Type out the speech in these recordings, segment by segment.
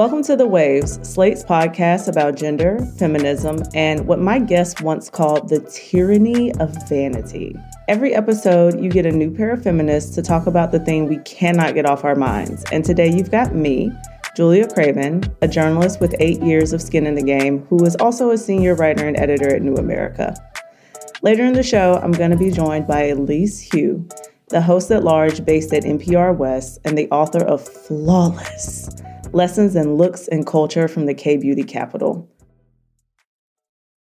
Welcome to The Waves, Slate's podcast about gender, feminism, and what my guest once called the tyranny of vanity. Every episode, you get a new pair of feminists to talk about the thing we cannot get off our minds. And today, you've got me, Julia Craven, a journalist with eight years of skin in the game, who is also a senior writer and editor at New America. Later in the show, I'm going to be joined by Elise Hu, the host at large based at NPR West and the author of Flawless Lessons in Looks and Culture from the K Beauty Capital.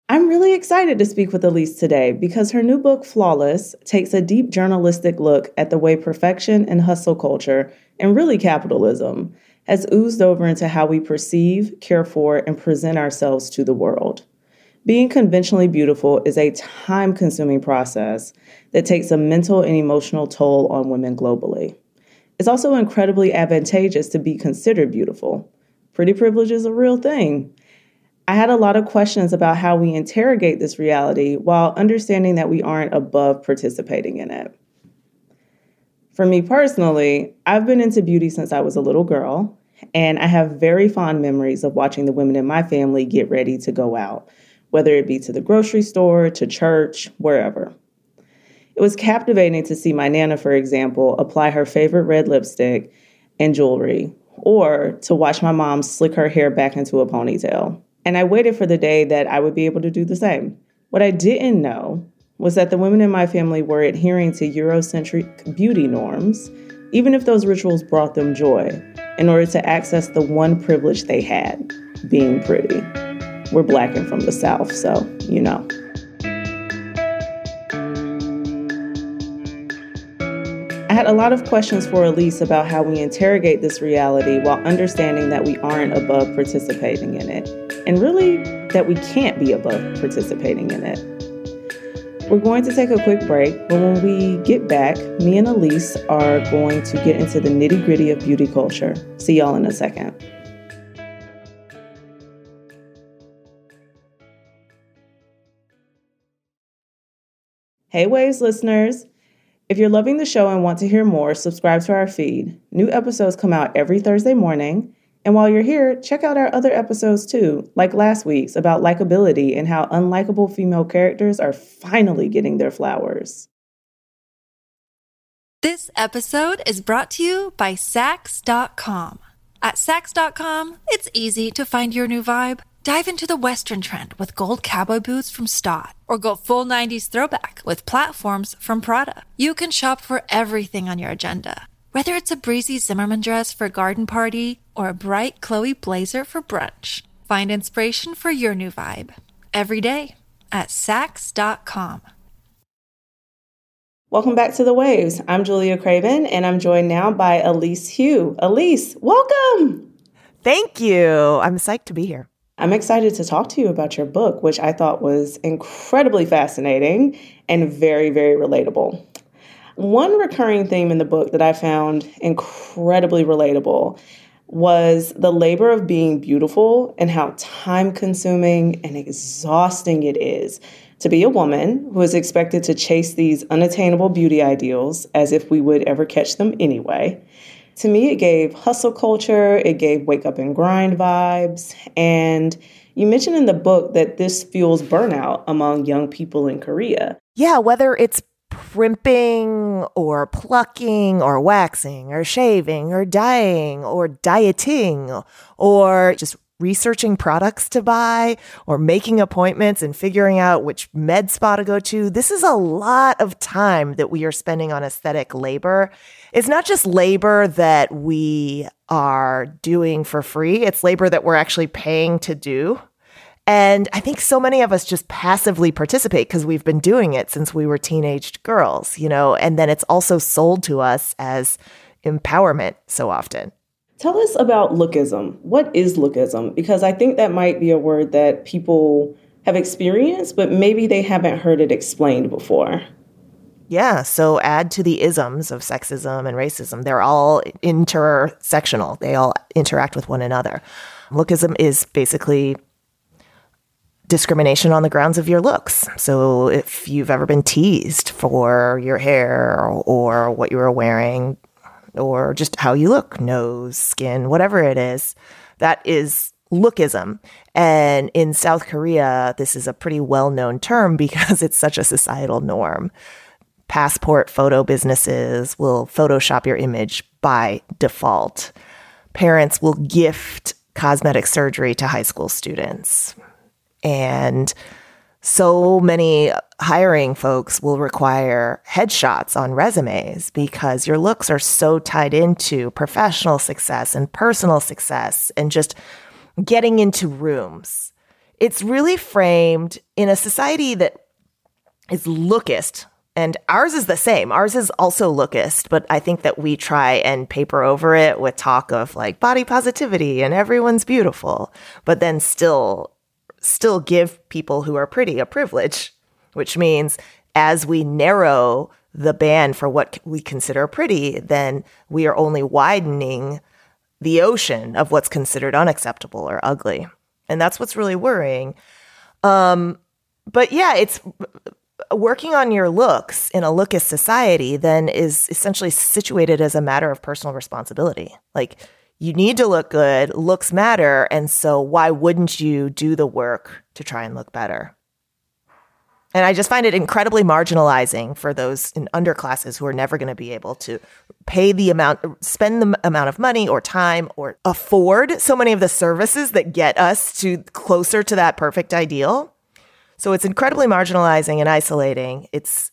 I'm really excited to speak with Elise today because her new book, Flawless, takes a deep journalistic look at the way perfection and hustle culture, and really capitalism, has oozed over into how we perceive, care for, and present ourselves to the world. Being conventionally beautiful is a time consuming process that takes a mental and emotional toll on women globally. It's also incredibly advantageous to be considered beautiful. Pretty privilege is a real thing. I had a lot of questions about how we interrogate this reality while understanding that we aren't above participating in it. For me personally, I've been into beauty since I was a little girl, and I have very fond memories of watching the women in my family get ready to go out, whether it be to the grocery store, to church, wherever. It was captivating to see my Nana, for example, apply her favorite red lipstick and jewelry, or to watch my mom slick her hair back into a ponytail. And I waited for the day that I would be able to do the same. What I didn't know was that the women in my family were adhering to Eurocentric beauty norms, even if those rituals brought them joy, in order to access the one privilege they had being pretty. We're black and from the South, so you know. Had a lot of questions for Elise about how we interrogate this reality while understanding that we aren't above participating in it, and really that we can't be above participating in it. We're going to take a quick break, but when we get back, me and Elise are going to get into the nitty gritty of beauty culture. See y'all in a second. Hey, Waves listeners. If you're loving the show and want to hear more, subscribe to our feed. New episodes come out every Thursday morning. And while you're here, check out our other episodes too, like last week's about likability and how unlikable female characters are finally getting their flowers. This episode is brought to you by Saks.com. At Saks.com, it's easy to find your new vibe. Dive into the Western trend with gold cowboy boots from Staud, or go full 90s throwback with platforms from Prada. You can shop for everything on your agenda, whether it's a breezy Zimmermann dress for a garden party or a bright Chloe blazer for brunch. Find inspiration for your new vibe every day at Saks.com. Welcome back to The Waves. I'm Julia Craven, and I'm joined now by Elise Hu. Elise, welcome. Thank you. I'm psyched to be here. I'm excited to talk to you about your book, which I thought was incredibly fascinating and very, very relatable. One recurring theme in the book that I found incredibly relatable was the labor of being beautiful and how time consuming and exhausting it is to be a woman who is expected to chase these unattainable beauty ideals as if we would ever catch them anyway to me, it gave hustle culture, it gave wake up and grind vibes. And you mentioned in the book that this fuels burnout among young people in Korea. Yeah, whether it's primping or plucking or waxing or shaving or dyeing or dieting or just researching products to buy or making appointments and figuring out which med spa to go to. This is a lot of time that we are spending on aesthetic labor. It's not just labor that we are doing for free, it's labor that we're actually paying to do. And I think so many of us just passively participate because we've been doing it since we were teenaged girls, you know, and then it's also sold to us as empowerment so often. Tell us about lookism. What is lookism? Because I think that might be a word that people have experienced, but maybe they haven't heard it explained before. Yeah, so add to the isms of sexism and racism. They're all intersectional, they all interact with one another. Lookism is basically discrimination on the grounds of your looks. So if you've ever been teased for your hair or what you were wearing, or just how you look, nose, skin, whatever it is, That is lookism. And in South Korea, this is a pretty well known term because it's such a societal norm. Passport photo businesses will Photoshop your image by default. Parents will gift cosmetic surgery to high school students. And so many hiring folks will require headshots on resumes because your looks are so tied into professional success and personal success and just getting into rooms. It's really framed in a society that is lookist. And ours is the same. Ours is also lookist, but I think that we try and paper over it with talk of like body positivity and everyone's beautiful, but then still still give people who are pretty a privilege, which means as we narrow the band for what we consider pretty, then we are only widening the ocean of what's considered unacceptable or ugly. And that's what's really worrying. Um, but yeah, it's working on your looks in a lookist society then is essentially situated as a matter of personal responsibility. Like you need to look good, looks matter. And so why wouldn't you do the work to try and look better? And I just find it incredibly marginalizing for those in underclasses who are never going to be able to pay the amount, spend the amount of money or time or afford so many of the services that get us to closer to that perfect ideal. So it's incredibly marginalizing and isolating. It's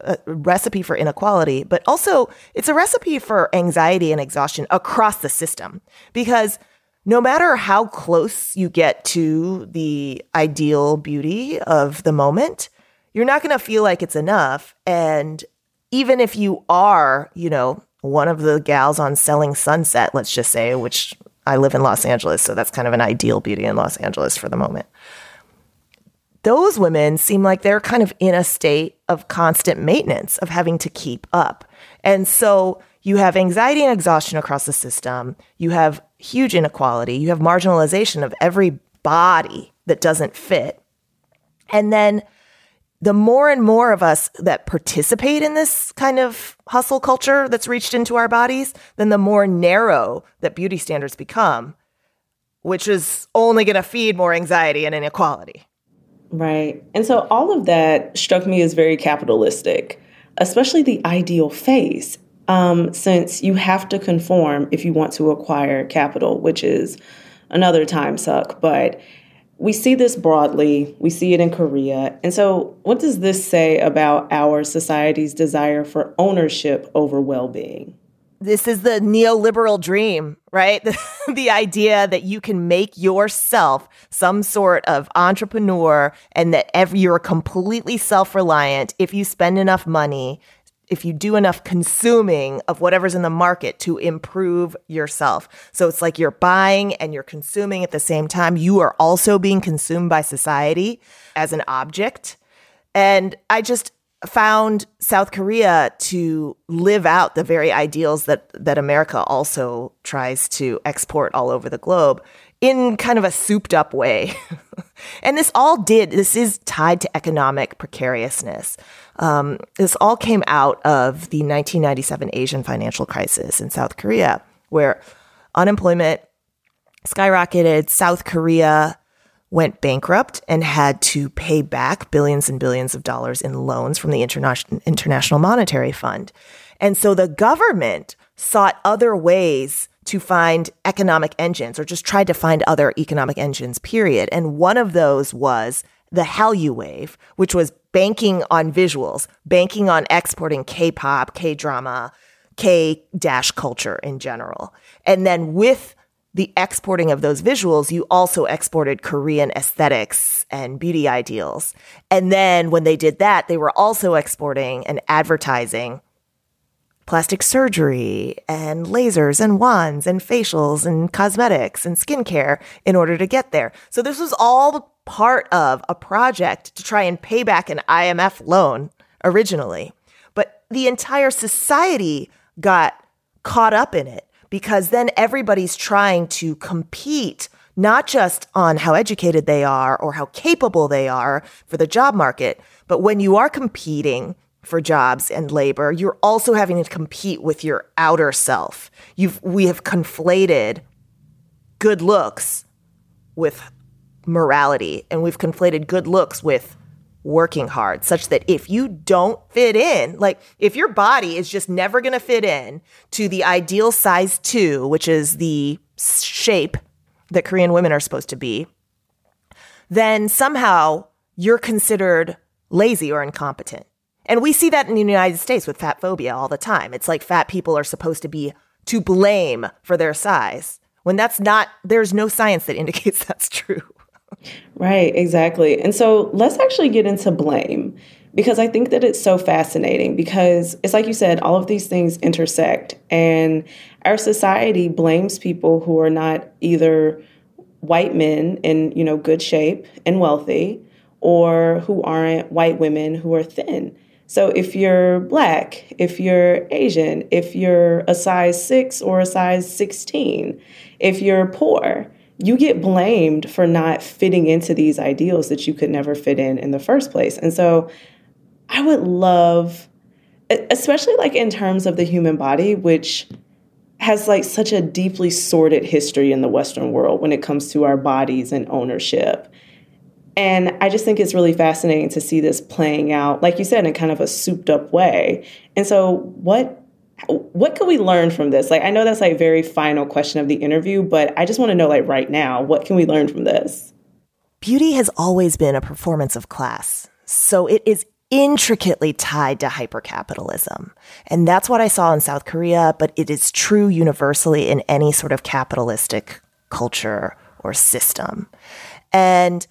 a recipe for inequality, but also it's a recipe for anxiety and exhaustion across the system because no matter how close you get to the ideal beauty of the moment, you're not going to feel like it's enough. And even if you are, you know, one of the gals on Selling Sunset, let's just say, which I live in Los Angeles, so that's kind of an ideal beauty in Los Angeles for the moment those women seem like they're kind of in a state of constant maintenance of having to keep up. And so you have anxiety and exhaustion across the system. You have huge inequality. You have marginalization of every body that doesn't fit. And then the more and more of us that participate in this kind of hustle culture that's reached into our bodies, then the more narrow that beauty standards become, which is only going to feed more anxiety and inequality. Right. And so all of that struck me as very capitalistic, especially the ideal face, um, since you have to conform if you want to acquire capital, which is another time suck. But we see this broadly, we see it in Korea. And so, what does this say about our society's desire for ownership over well being? This is the neoliberal dream, right? The, idea that you can make yourself some sort of entrepreneur and that every, you're completely self reliant if you spend enough money, if you do enough consuming of whatever's in the market to improve yourself. So it's like you're buying and you're consuming at the same time. You are also being consumed by society as an object. And I just, found South Korea to live out the very ideals that that America also tries to export all over the globe in kind of a souped up way. and this all did, this is tied to economic precariousness. Um, this all came out of the 1997 Asian financial crisis in South Korea, where unemployment skyrocketed. South Korea went bankrupt and had to pay back billions and billions of dollars in loans from the Interna- International Monetary Fund. And so the government sought other ways to find economic engines or just tried to find other economic engines, period. And one of those was the Hallyu Wave, which was banking on visuals, banking on exporting K pop, K drama, K dash culture in general. And then with the exporting of those visuals, you also exported Korean aesthetics and beauty ideals. And then when they did that, they were also exporting and advertising plastic surgery and lasers and wands and facials and cosmetics and skincare in order to get there. So this was all part of a project to try and pay back an IMF loan originally. But the entire society got caught up in it because then everybody's trying to compete not just on how educated they are or how capable they are for the job market, but when you are competing for jobs and labor, you're also having to compete with your outer self. You've we have conflated good looks with morality and we've conflated good looks with working hard such that if you don't fit in, like if your body is just never going to fit in to the ideal size 2, which is the shape that Korean women are supposed to be, then somehow you're considered lazy or incompetent. And we see that in the United States with fat phobia all the time. It's like fat people are supposed to be to blame for their size when that's not, there's no science that indicates that's true. Right, exactly. And so let's actually get into blame because I think that it's so fascinating because it's like you said, all of these things intersect and our society blames people who are not either white men in, you know, good shape and wealthy or who aren't white women who are thin. So if you're black, if you're Asian, if you're a size 6 or a size 16, if you're poor, you get blamed for not fitting into these ideals that you could never fit in in the first place. And so I would love, especially like in terms of the human body, which has like such a deeply sordid history in the Western world when it comes to our bodies and ownership. And I just think it's really fascinating to see this playing out, like you said, in kind of a souped up way. And so, what what can we learn from this? Like, I know that's like very final question of the interview, but I just want to know, like, right now, what can we learn from this? Beauty has always been a performance of class. So it is intricately tied to hypercapitalism. And that's what I saw in South Korea, but it is true universally in any sort of capitalistic culture or system. And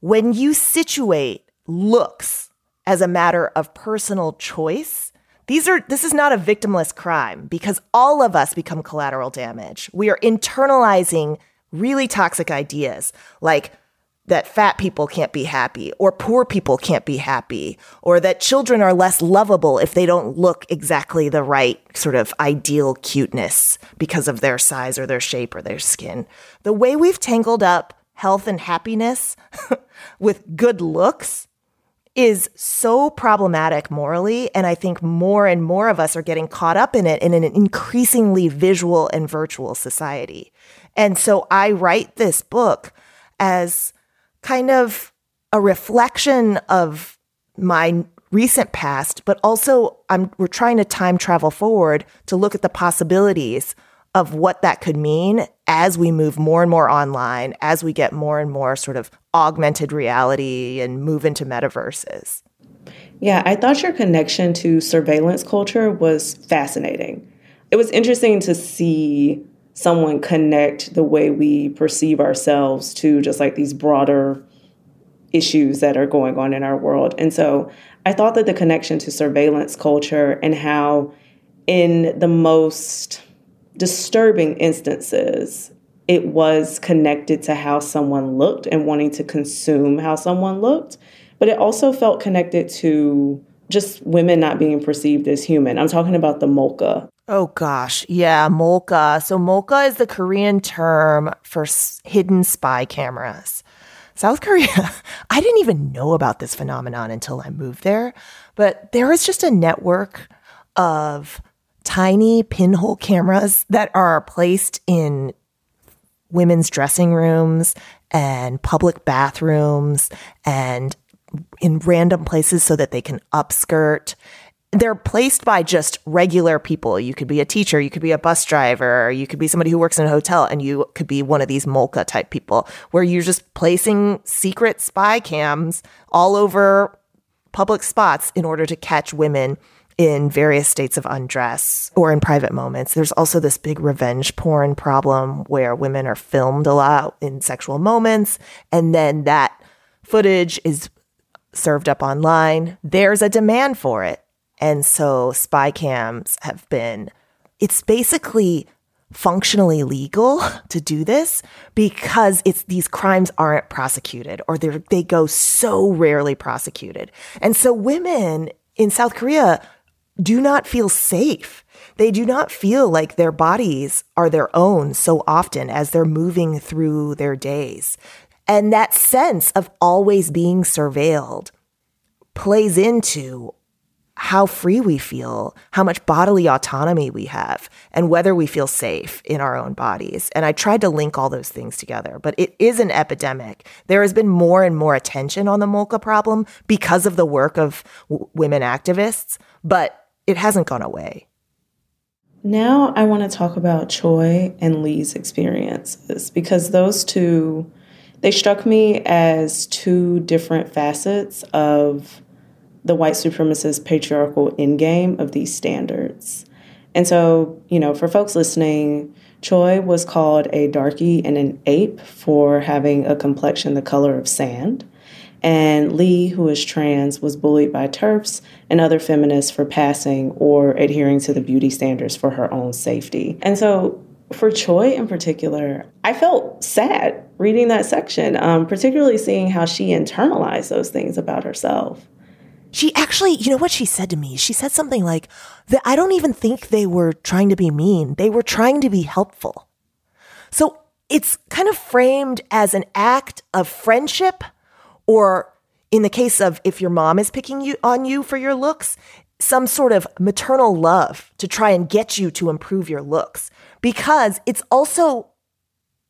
when you situate looks as a matter of personal choice, these are this is not a victimless crime because all of us become collateral damage. We are internalizing really toxic ideas like that fat people can't be happy or poor people can't be happy or that children are less lovable if they don't look exactly the right sort of ideal cuteness because of their size or their shape or their skin. The way we've tangled up health and happiness with good looks is so problematic morally. And I think more and more of us are getting caught up in it in an increasingly visual and virtual society. And so I write this book as kind of a reflection of my recent past, but also I'm, we're trying to time travel forward to look at the possibilities of what that could mean as we move more and more online, as we get more and more sort of augmented reality and move into metaverses. Yeah, I thought your connection to surveillance culture was fascinating. It was interesting to see someone connect the way we perceive ourselves to just like these broader issues that are going on in our world. And so I thought that the connection to surveillance culture and how, in the most disturbing instances, it was connected to how someone looked and wanting to consume how someone looked. But it also felt connected to just women not being perceived as human. I'm talking about the molka. Oh gosh, yeah, molka. So molka is the Korean term for hidden spy cameras. South Korea, I didn't even know about this phenomenon until I moved there, but there is just a network of tiny pinhole cameras that are placed in women's dressing rooms and public bathrooms and in random places so that they can upskirt. They're placed by just regular people. You could be a teacher, you could be a bus driver, you could be somebody who works in a hotel, and you could be one of these Molka type people where you're just placing secret spy cams all over public spots in order to catch women in various states of undress or in private moments. There's also this big revenge porn problem where women are filmed a lot in sexual moments, and then that footage is served up online. There's a demand for it. And so spy cams have been, it's basically functionally legal to do this because it's these crimes aren't prosecuted or they they go so rarely prosecuted. And so women in South Korea do not feel safe. They do not feel like their bodies are their own so often as they're moving through their days. And that sense of always being surveilled plays into how free we feel, how much bodily autonomy we have, and whether we feel safe in our own bodies. And I tried to link all those things together, but it is an epidemic. There has been more and more attention on the Molka problem because of the work of w- women activists, but it hasn't gone away. Now I want to talk about Choi and Lee's experiences because those two they struck me as two different facets of the white supremacist patriarchal endgame of these standards. And so, you know, for folks listening, Choi was called a darky and an ape for having a complexion the color of sand. And Lee, who is trans, was bullied by TERFs and other feminists for passing or adhering to the beauty standards for her own safety. And so, for Choi in particular, I felt sad reading that section, um, particularly seeing how she internalized those things about herself. She actually, you know what she said to me? She said something like I don't even think they were trying to be mean. They were trying to be helpful. So it's kind of framed as an act of friendship or in the case of if your mom is picking you on you for your looks, some sort of maternal love to try and get you to improve your looks because it's also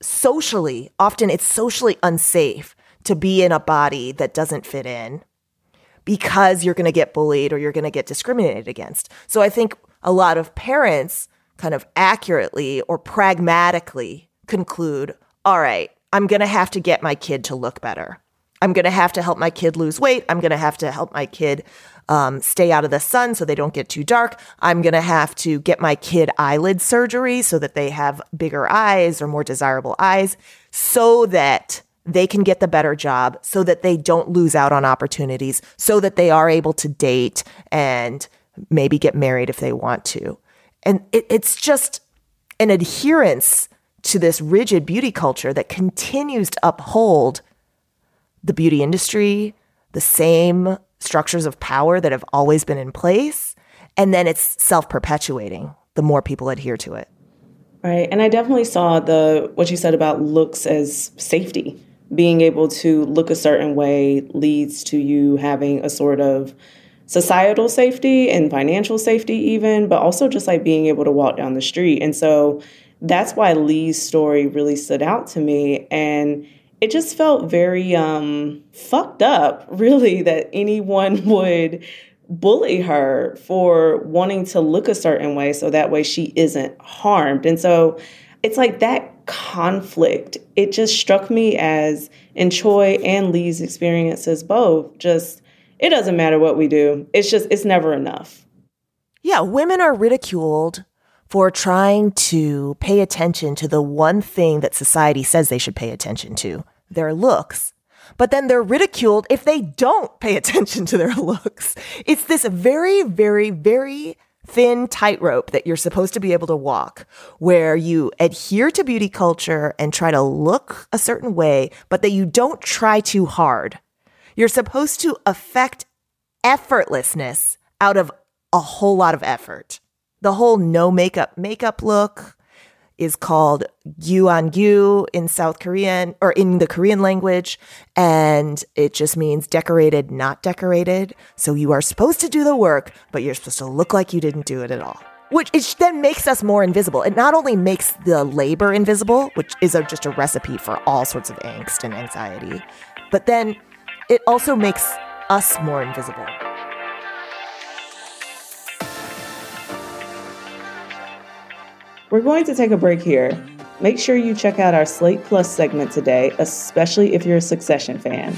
socially, often it's socially unsafe to be in a body that doesn't fit in because you're going to get bullied or you're going to get discriminated against. So I think a lot of parents kind of accurately or pragmatically conclude, all right, I'm going to have to get my kid to look better. I'm going to have to help my kid lose weight. I'm going to have to help my kid um, stay out of the sun so they don't get too dark. I'm going to have to get my kid eyelid surgery so that they have bigger eyes or more desirable eyes so that they can get the better job so that they don't lose out on opportunities, so that they are able to date and maybe get married if they want to. And it, it's just an adherence to this rigid beauty culture that continues to uphold the beauty industry, the same structures of power that have always been in place. And then it's self perpetuating the more people adhere to it. Right. And I definitely saw the what you said about looks as safety being able to look a certain way leads to you having a sort of societal safety and financial safety even but also just like being able to walk down the street and so that's why lee's story really stood out to me and it just felt very um, fucked up really that anyone would bully her for wanting to look a certain way so that way she isn't harmed and so it's like that conflict, it just struck me as in Choi and Lee's experiences both, just it doesn't matter what we do. It's just it's never enough. Yeah, women are ridiculed for trying to pay attention to the one thing that society says they should pay attention to, their looks. But then they're ridiculed if they don't pay attention to their looks. It's this very, very, very thin tightrope that you're supposed to be able to walk, where you adhere to beauty culture and try to look a certain way, but that you don't try too hard. You're supposed to affect effortlessness out of a whole lot of effort. The whole no makeup makeup look, is called Gyu in South Korean or in the Korean language. And it just means decorated, not decorated. So you are supposed to do the work, but you're supposed to look like you didn't do it at all. Which it then makes us more invisible. It not only makes the labor invisible, which is a, just a recipe for all sorts of angst and anxiety, but then it also makes us more invisible. We're going to take a break here. Make sure you check out our Slate Plus segment today, especially if you're a Succession fan.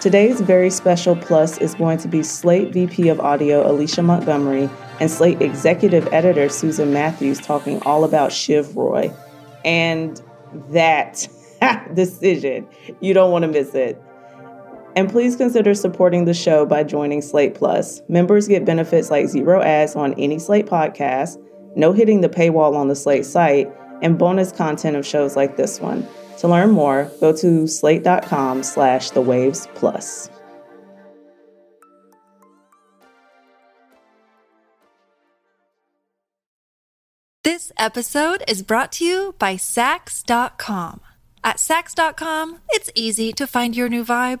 Today's very special plus is going to be Slate VP of Audio Alicia Montgomery and Slate Executive Editor Susan Matthews talking all about Shiv Roy. And that decision, you don't want to miss it. And please consider supporting the show by joining Slate Plus. Members get benefits like zero ads on any Slate podcast no hitting the paywall on the Slate site, and bonus content of shows like this one. To learn more, go to slate.com slash the waves plus. This episode is brought to you by Saks.com. At Saks.com, it's easy to find your new vibe.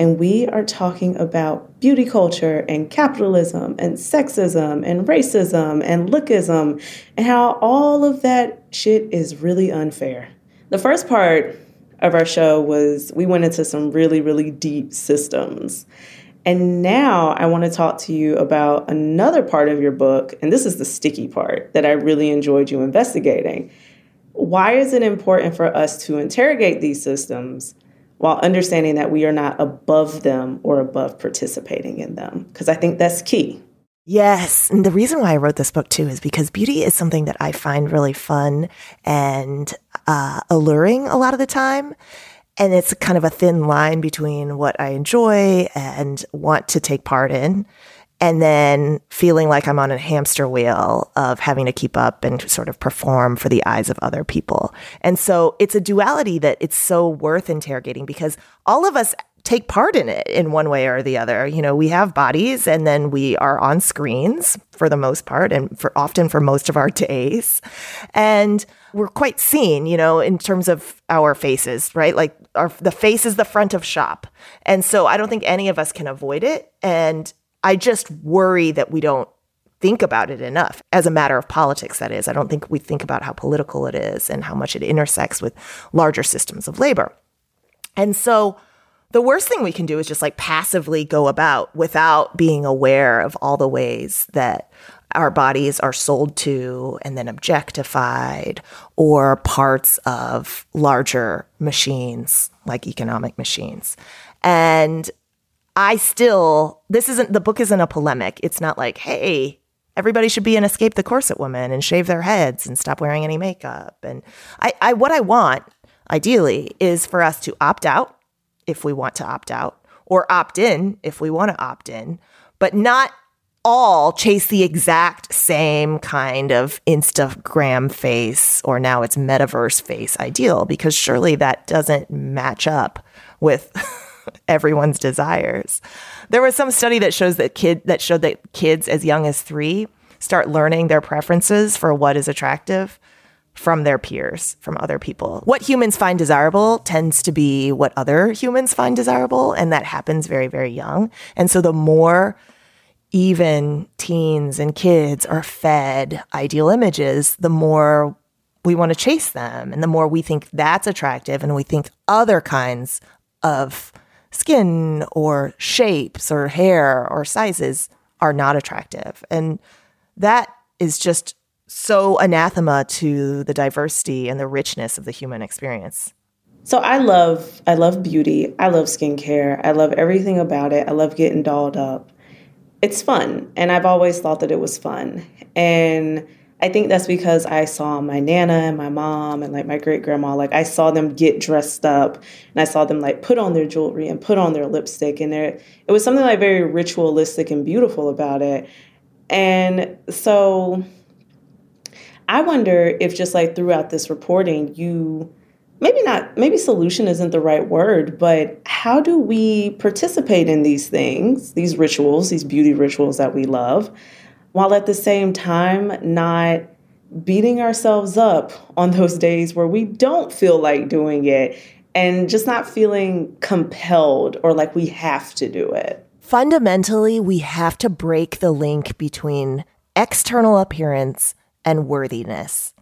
And we are talking about beauty culture and capitalism and sexism and racism and lookism and how all of that shit is really unfair. The first part of our show was we went into some really, really deep systems. And now I want to talk to you about another part of your book, and this is the sticky part that I really enjoyed you investigating. Why is it important for us to interrogate these systems while understanding that we are not above them or above participating in them. Because I think that's key. Yes. And the reason why I wrote this book too is because beauty is something that I find really fun and uh, alluring a lot of the time. And it's kind of a thin line between what I enjoy and want to take part in and then feeling like I'm on a hamster wheel of having to keep up and sort of perform for the eyes of other people. And so it's a duality that it's so worth interrogating because all of us take part in it in one way or the other. You know, we have bodies and then we are on screens for the most part and for often for most of our days. And we're quite seen, you know, in terms of our faces, right? Like our the face is the front of shop. And so I don't think any of us can avoid it and I just worry that we don't think about it enough as a matter of politics, that is. I don't think we think about how political it is and how much it intersects with larger systems of labor. And so the worst thing we can do is just like passively go about without being aware of all the ways that our bodies are sold to and then objectified or parts of larger machines like economic machines. And I still, this isn't, the book isn't a polemic. It's not like, hey, everybody should be an escape the corset woman and shave their heads and stop wearing any makeup. And I, I what I want, ideally, is for us to opt out if we want to opt out or opt in if we want to opt in, but not all chase the exact same kind of Instagram face or now it's metaverse face ideal because surely that doesn't match up with everyone's desires. There was some study that shows that kid that showed that kids as young as 3 start learning their preferences for what is attractive from their peers, from other people. What humans find desirable tends to be what other humans find desirable and that happens very very young. And so the more even teens and kids are fed ideal images, the more we want to chase them. And the more we think that's attractive and we think other kinds of skin or shapes or hair or sizes are not attractive. And that is just so anathema to the diversity and the richness of the human experience. So I love I love beauty. I love skincare. I love everything about it. I love getting dolled up. it's fun. And I've always thought that it was fun. And I think that's because I saw my nana and my mom and like my great grandma, like I saw them get dressed up and I saw them like put on their jewelry and put on their lipstick. And there, it was something like very ritualistic and beautiful about it. And so I wonder if just like throughout this reporting, you maybe not, maybe solution isn't the right word, but how do we participate in these things, these rituals, these beauty rituals that we love? While at the same time not beating ourselves up on those days where we don't feel like doing it and just not feeling compelled or like we have to do it. Fundamentally, we have to break the link between external appearance and worthiness.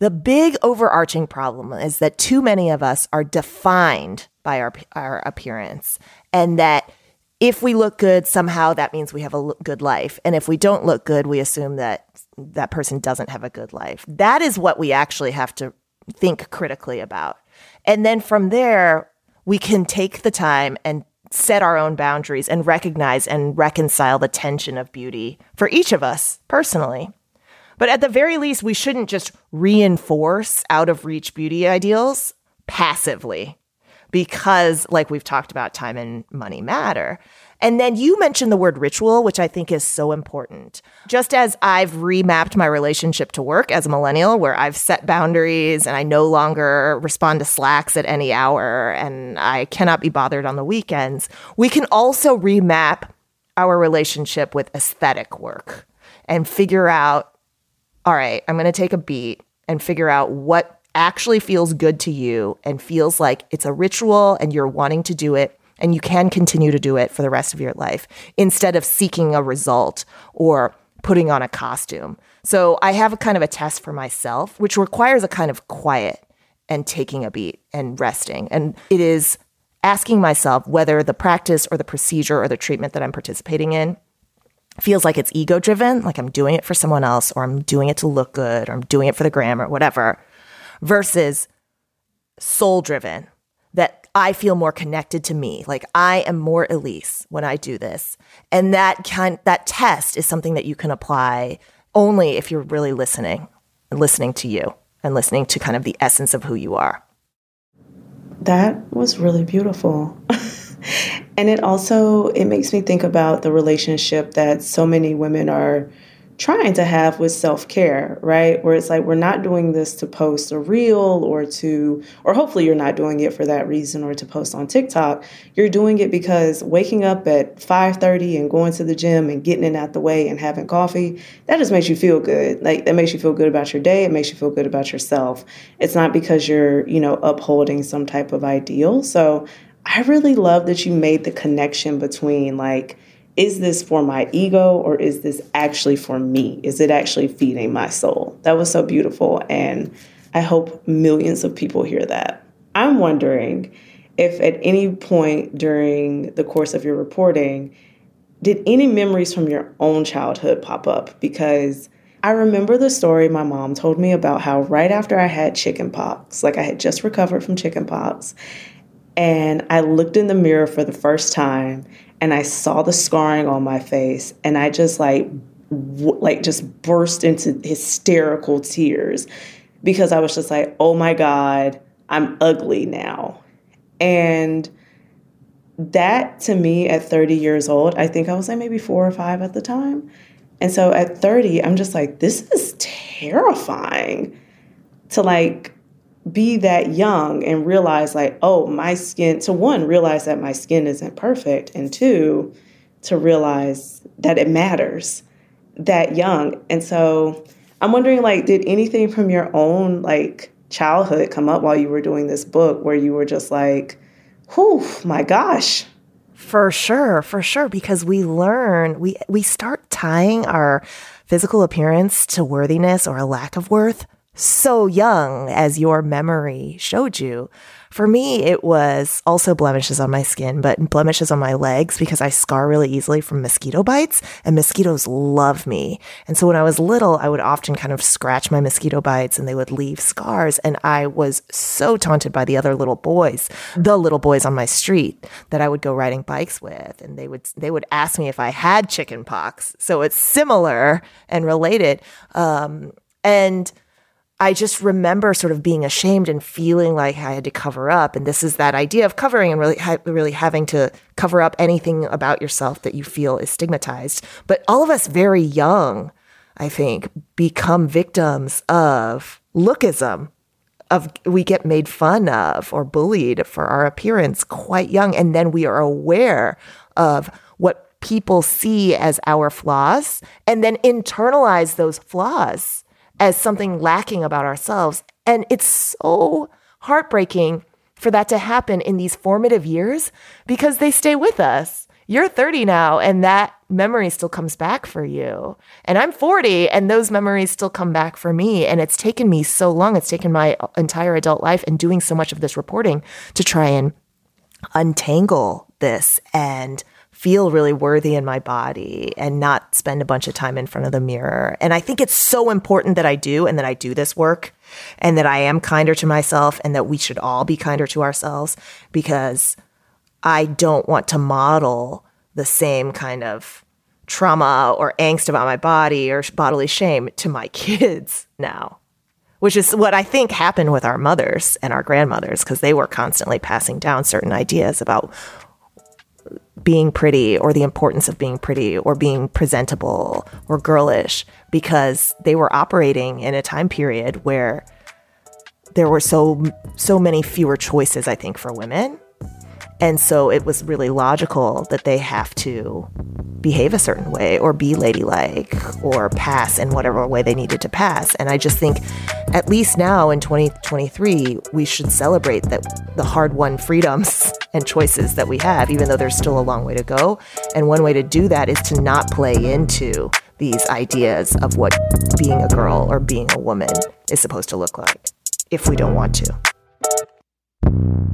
The big overarching problem is that too many of us are defined by our, our appearance and that if we look good, somehow that means we have a good life. And if we don't look good, we assume that that person doesn't have a good life. That is what we actually have to think critically about. And then from there, we can take the time and set our own boundaries and recognize and reconcile the tension of beauty for each of us personally. But at the very least, we shouldn't just reinforce out of reach beauty ideals passively because, like we've talked about, time and money matter. And then you mentioned the word ritual, which I think is so important. Just as I've remapped my relationship to work as a millennial, where I've set boundaries and I no longer respond to slacks at any hour and I cannot be bothered on the weekends, we can also remap our relationship with aesthetic work and figure out all right, I'm going to take a beat and figure out what actually feels good to you and feels like it's a ritual and you're wanting to do it and you can continue to do it for the rest of your life instead of seeking a result or putting on a costume. So I have a kind of a test for myself, which requires a kind of quiet and taking a beat and resting. And it is asking myself whether the practice or the procedure or the treatment that I'm participating in feels like it's ego driven, like I'm doing it for someone else or I'm doing it to look good or I'm doing it for the gram or whatever, versus soul driven that I feel more connected to me. Like I am more Elise when I do this. And that kind that test is something that you can apply only if you're really listening and listening to you and listening to kind of the essence of who you are. That was really beautiful. and it also it makes me think about the relationship that so many women are trying to have with self-care, right? Where it's like we're not doing this to post a reel or to or hopefully you're not doing it for that reason or to post on TikTok. You're doing it because waking up at 5:30 and going to the gym and getting it out the way and having coffee, that just makes you feel good. Like that makes you feel good about your day, it makes you feel good about yourself. It's not because you're, you know, upholding some type of ideal. So I really love that you made the connection between like is this for my ego or is this actually for me? Is it actually feeding my soul? That was so beautiful. And I hope millions of people hear that. I'm wondering if at any point during the course of your reporting, did any memories from your own childhood pop up? Because I remember the story my mom told me about how right after I had chicken pox, like I had just recovered from chicken pox, and I looked in the mirror for the first time and I saw the scarring on my face and I just like w- like just burst into hysterical tears because I was just like, "Oh my god, I'm ugly now." And that to me at 30 years old, I think I was like maybe 4 or 5 at the time. And so at 30, I'm just like, this is terrifying to like be that young and realize like oh my skin to one realize that my skin isn't perfect and two to realize that it matters that young. And so i'm wondering like did anything from your own like childhood come up while you were doing this book where you were just like whew my gosh? For sure for sure because we learn we we start tying our physical appearance to worthiness or a lack of worth so young as your memory showed you. For me, it was also blemishes on my skin, but blemishes on my legs because I scar really easily from mosquito bites and mosquitoes love me. And so when I was little, I would often kind of scratch my mosquito bites and they would leave scars. And I was so taunted by the other little boys, the little boys on my street that I would go riding bikes with. And they would, they would ask me if I had chicken pox. So it's similar and related. Um, and, I just remember sort of being ashamed and feeling like I had to cover up. And this is that idea of covering and really, ha- really having to cover up anything about yourself that you feel is stigmatized. But all of us very young, I think, become victims of lookism. Of we get made fun of or bullied for our appearance quite young, and then we are aware of what people see as our flaws, and then internalize those flaws as something lacking about ourselves. And it's so heartbreaking for that to happen in these formative years because they stay with us. You're 30 now, and that memory still comes back for you. And I'm 40, and those memories still come back for me. And it's taken me so long. It's taken my entire adult life and doing so much of this reporting to try and untangle this and feel really worthy in my body and not spend a bunch of time in front of the mirror. And I think it's so important that I do and that I do this work and that I am kinder to myself and that we should all be kinder to ourselves because I don't want to model the same kind of trauma or angst about my body or bodily shame to my kids now. Which is what I think happened with our mothers and our grandmothers, because they were constantly passing down certain ideas about being pretty or the importance of being pretty or being presentable or girlish because they were operating in a time period where there were so so many fewer choices I think for women and so it was really logical that they have to behave a certain way or be ladylike or pass in whatever way they needed to pass. And I just think, at least now in 2023, we should celebrate that the hard won freedoms and choices that we have, even though there's still a long way to go. And one way to do that is to not play into these ideas of what being a girl or being a woman is supposed to look like if we don't want to.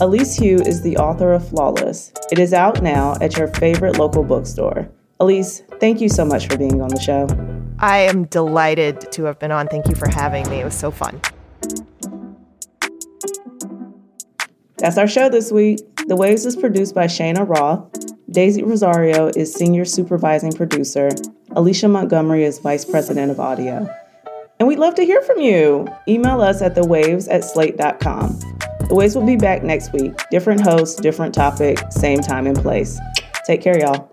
Elise Hu is the author of Flawless. It is out now at your favorite local bookstore. Elise, thank you so much for being on the show. I am delighted to have been on. Thank you for having me. It was so fun. That's our show this week. The Waves is produced by Cheyna Roth. Daisy Rosario is senior supervising producer. Alicia Montgomery is vice president of audio. And we'd love to hear from you. Email us at thewaves at slate.com. The Waves will be back next week. Different hosts, different topic, same time and place. Take care, y'all.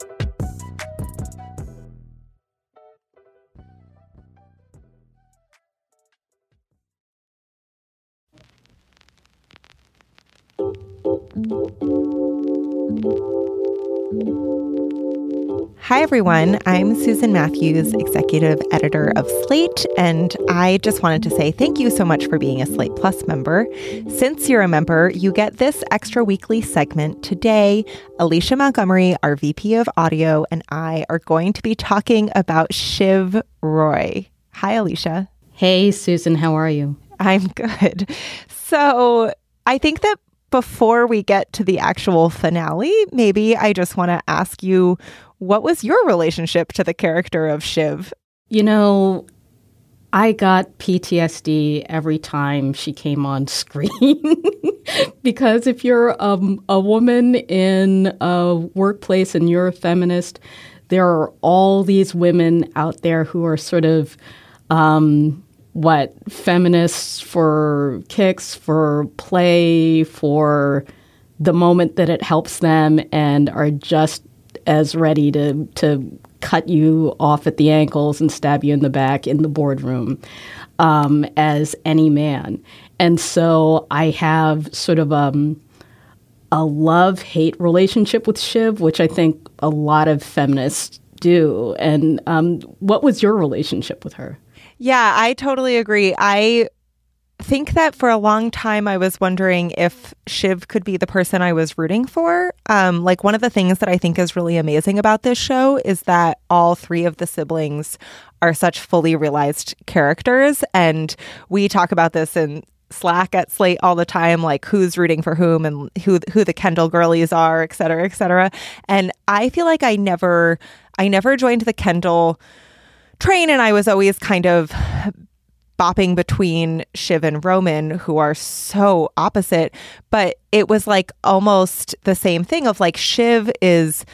Everyone. I'm Susan Matthews, executive editor of Slate, and I just wanted to say thank you so much for being a Slate Plus member. Since you're a member, you get this extra weekly segment. Today, Alicia Montgomery, our VP of audio, and I are going to be talking about Shiv Roy. Hi, Alicia. Hey, Susan. How are you? I'm good. So, I think that before we get to the actual finale, maybe I just want to ask you what was your relationship to the character of Shiv? You know, I got PTSD every time she came on screen because if you're a woman in a workplace and you're a feminist, there are all these women out there who are sort of um, what feminists for kicks, for play, for the moment that it helps them, and are just as ready to to cut you off at the ankles and stab you in the back in the boardroom um, as any man. And so I have sort of um, a love hate relationship with Shiv, which I think a lot of feminists do. And um, what was your relationship with her? Yeah, I totally agree. I think that for a long time I was wondering if Shiv could be the person I was rooting for. Um, like one of the things that I think is really amazing about this show is that all three of the siblings are such fully realized characters. And we talk about this in Slack at Slate all the time, like who's rooting for whom and who who the Kendall girlies are, et cetera, et cetera. And I feel like I never I never joined the Kendall train and I was always kind of bopping between Shiv and Roman, who are so opposite. But it was like almost the same thing of like Shiv is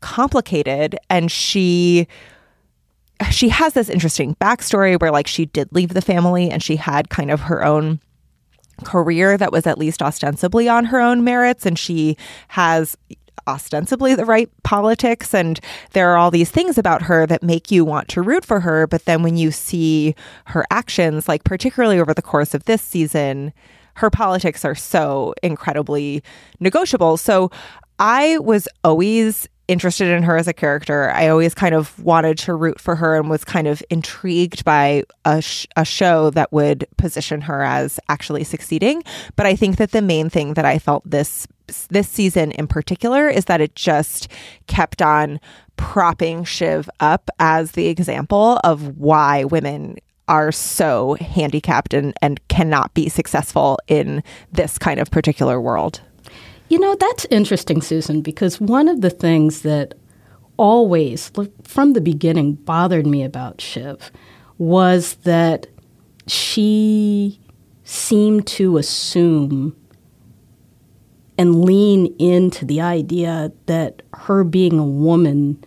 complicated and she she has this interesting backstory where like she did leave the family and she had kind of her own career that was at least ostensibly on her own merits and she has ostensibly the right politics and there are all these things about her that make you want to root for her but then when you see her actions like particularly over the course of this season her politics are so incredibly negotiable so i was always interested in her as a character. I always kind of wanted to root for her and was kind of intrigued by a, sh- a show that would position her as actually succeeding. But I think that the main thing that I felt this this season in particular is that it just kept on propping Shiv up as the example of why women are so handicapped and, and cannot be successful in this kind of particular world. You know, that's interesting, Susan, because one of the things that always, from the beginning, bothered me about Shiv was that she seemed to assume and lean into the idea that her being a woman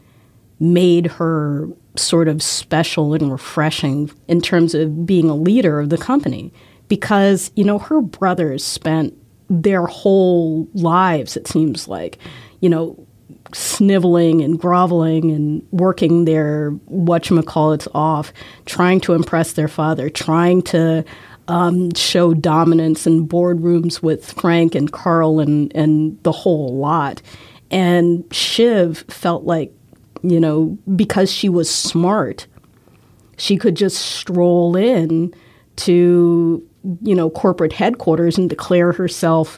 made her sort of special and refreshing in terms of being a leader of the company. Because, you know, her brothers spent their whole lives, it seems like, you know, sniveling and groveling and working their whatchamacallits off, trying to impress their father, trying to um, show dominance in boardrooms with Frank and Carl and, and the whole lot. And Shiv felt like, you know, because she was smart, she could just stroll in to you know, corporate headquarters and declare herself,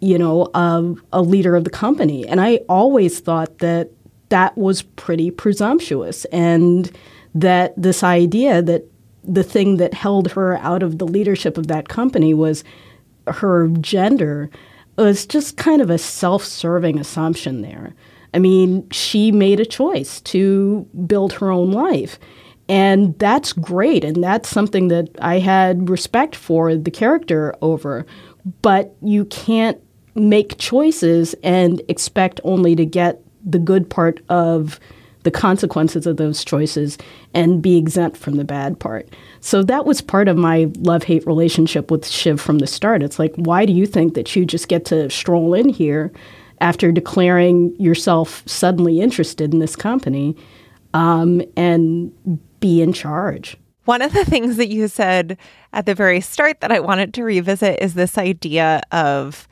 you know, a, a leader of the company. And I always thought that that was pretty presumptuous and that this idea that the thing that held her out of the leadership of that company was her gender was just kind of a self-serving assumption there. I mean, she made a choice to build her own life. And that's great. And that's something that I had respect for the character over. But you can't make choices and expect only to get the good part of the consequences of those choices and be exempt from the bad part. So that was part of my love hate relationship with Shiv from the start. It's like, why do you think that you just get to stroll in here after declaring yourself suddenly interested in this company um, and be in charge. One of the things that you said at the very start that I wanted to revisit is this idea of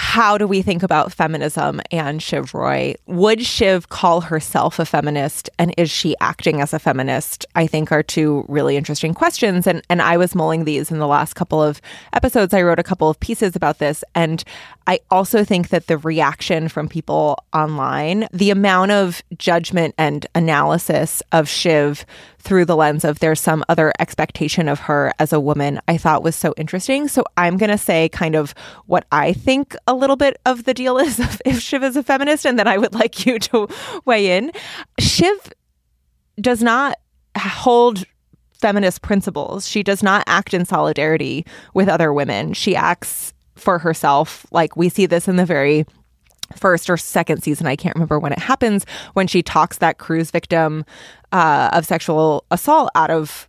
how do we think about feminism and Shiv Roy? Would Shiv call herself a feminist and is she acting as a feminist? I think are two really interesting questions. And and I was mulling these in the last couple of episodes. I wrote a couple of pieces about this. And I also think that the reaction from people online, the amount of judgment and analysis of Shiv through the lens of there's some other expectation of her as a woman, I thought was so interesting. So I'm going to say kind of what I think a little bit of the deal is if Shiv is a feminist, and then I would like you to weigh in. Shiv does not hold feminist principles. She does not act in solidarity with other women. She acts for herself. Like we see this in the very first or second season. I can't remember when it happens when she talks that cruise victim uh, of sexual assault out of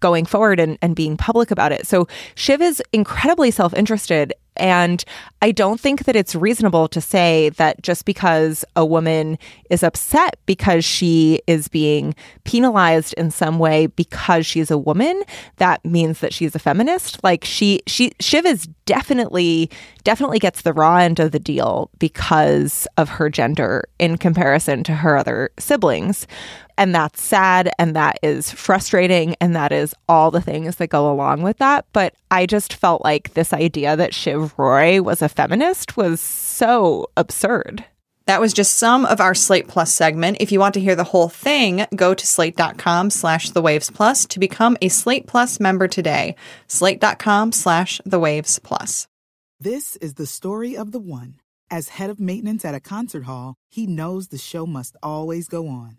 going forward and, and being public about it. So Shiv is incredibly self interested and I don't think that it's reasonable to say that just because a woman is upset because she is being penalized in some way because she's a woman, that means that she's a feminist. Like she she Shiv is definitely definitely gets the raw end of the deal because of her gender in comparison to her other siblings. And that's sad and that is frustrating and that is all the things that go along with that. But I just felt like this idea that Shiv Roy was a feminist was so absurd. That was just some of our Slate Plus segment. If you want to hear the whole thing, go to slate.com slash the waves plus to become a Slate Plus member today. Slate.com slash the waves plus. This is the story of the one. As head of maintenance at a concert hall, he knows the show must always go on.